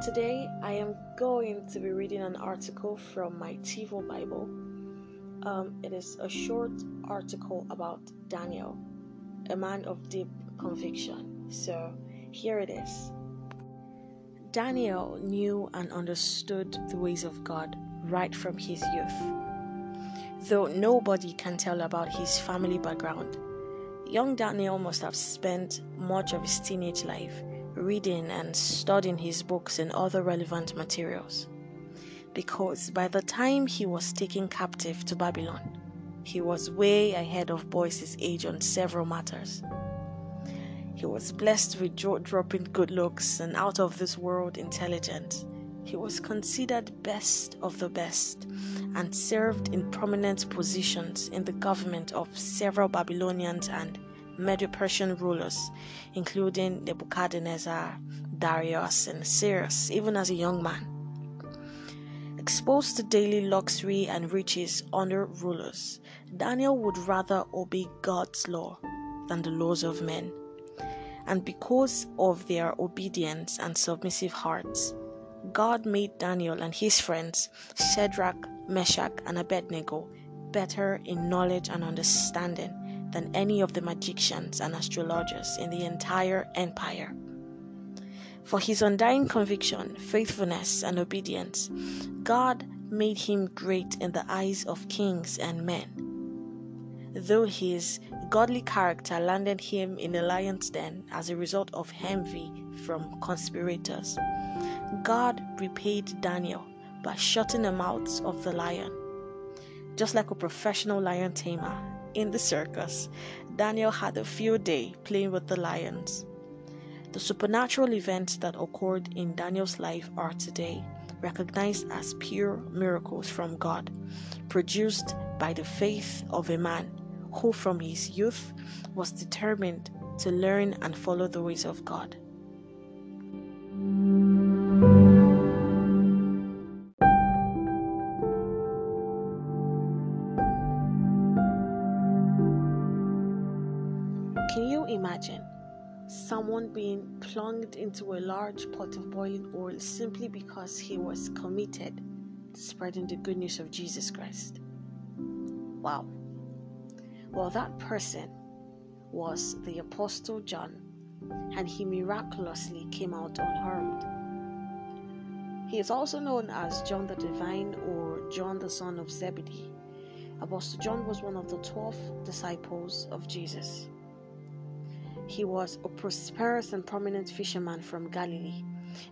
Today, I am going to be reading an article from my TiVo Bible. Um, it is a short article about Daniel, a man of deep conviction. So, here it is. Daniel knew and understood the ways of God right from his youth. Though nobody can tell about his family background, young Daniel must have spent much of his teenage life reading and studying his books and other relevant materials. Because by the time he was taken captive to Babylon, he was way ahead of boys his age on several matters. He was blessed with jaw dropping good looks and out of this world intelligence. He was considered best of the best and served in prominent positions in the government of several Babylonians and Medo Persian rulers, including Nebuchadnezzar, Darius, and Cyrus, even as a young man. Exposed to daily luxury and riches under rulers, Daniel would rather obey God's law than the laws of men. And because of their obedience and submissive hearts, God made Daniel and his friends, Shadrach, Meshach, and Abednego, better in knowledge and understanding than any of the magicians and astrologers in the entire empire. For his undying conviction, faithfulness, and obedience, God made him great in the eyes of kings and men. Though his godly character landed him in a lion's den as a result of envy from conspirators, God repaid Daniel by shutting the mouths of the lion. Just like a professional lion tamer, in the circus, Daniel had a field day playing with the lions. The supernatural events that occurred in Daniel's life are today recognized as pure miracles from God, produced by the faith of a man who, from his youth, was determined to learn and follow the ways of God. Imagine someone being plunged into a large pot of boiling oil simply because he was committed to spreading the good news of Jesus Christ? Wow. Well, that person was the Apostle John, and he miraculously came out unharmed. He is also known as John the Divine or John the son of Zebedee. Apostle John was one of the twelve disciples of Jesus. He was a prosperous and prominent fisherman from Galilee.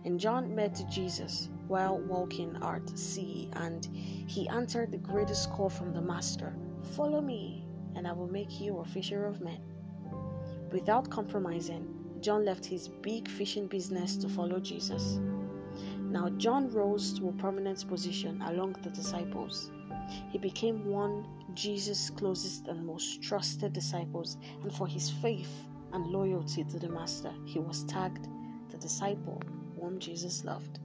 And John met Jesus while walking at sea, and he answered the greatest call from the Master Follow me, and I will make you a fisher of men. Without compromising, John left his big fishing business to follow Jesus. Now, John rose to a prominent position along the disciples. He became one Jesus' closest and most trusted disciples, and for his faith and loyalty to the Master, he was tagged the disciple whom Jesus loved.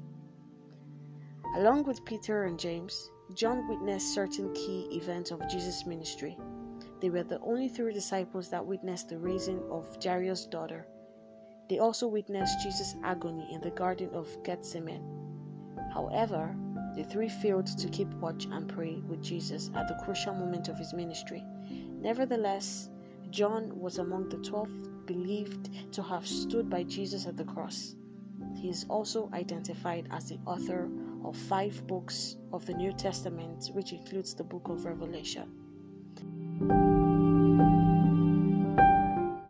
Along with Peter and James, John witnessed certain key events of Jesus' ministry. They were the only three disciples that witnessed the raising of Jairus' daughter. They also witnessed Jesus' agony in the Garden of Gethsemane. However, the three failed to keep watch and pray with Jesus at the crucial moment of his ministry. Nevertheless, John was among the twelve believed to have stood by Jesus at the cross. He is also identified as the author of five books of the New Testament, which includes the book of Revelation.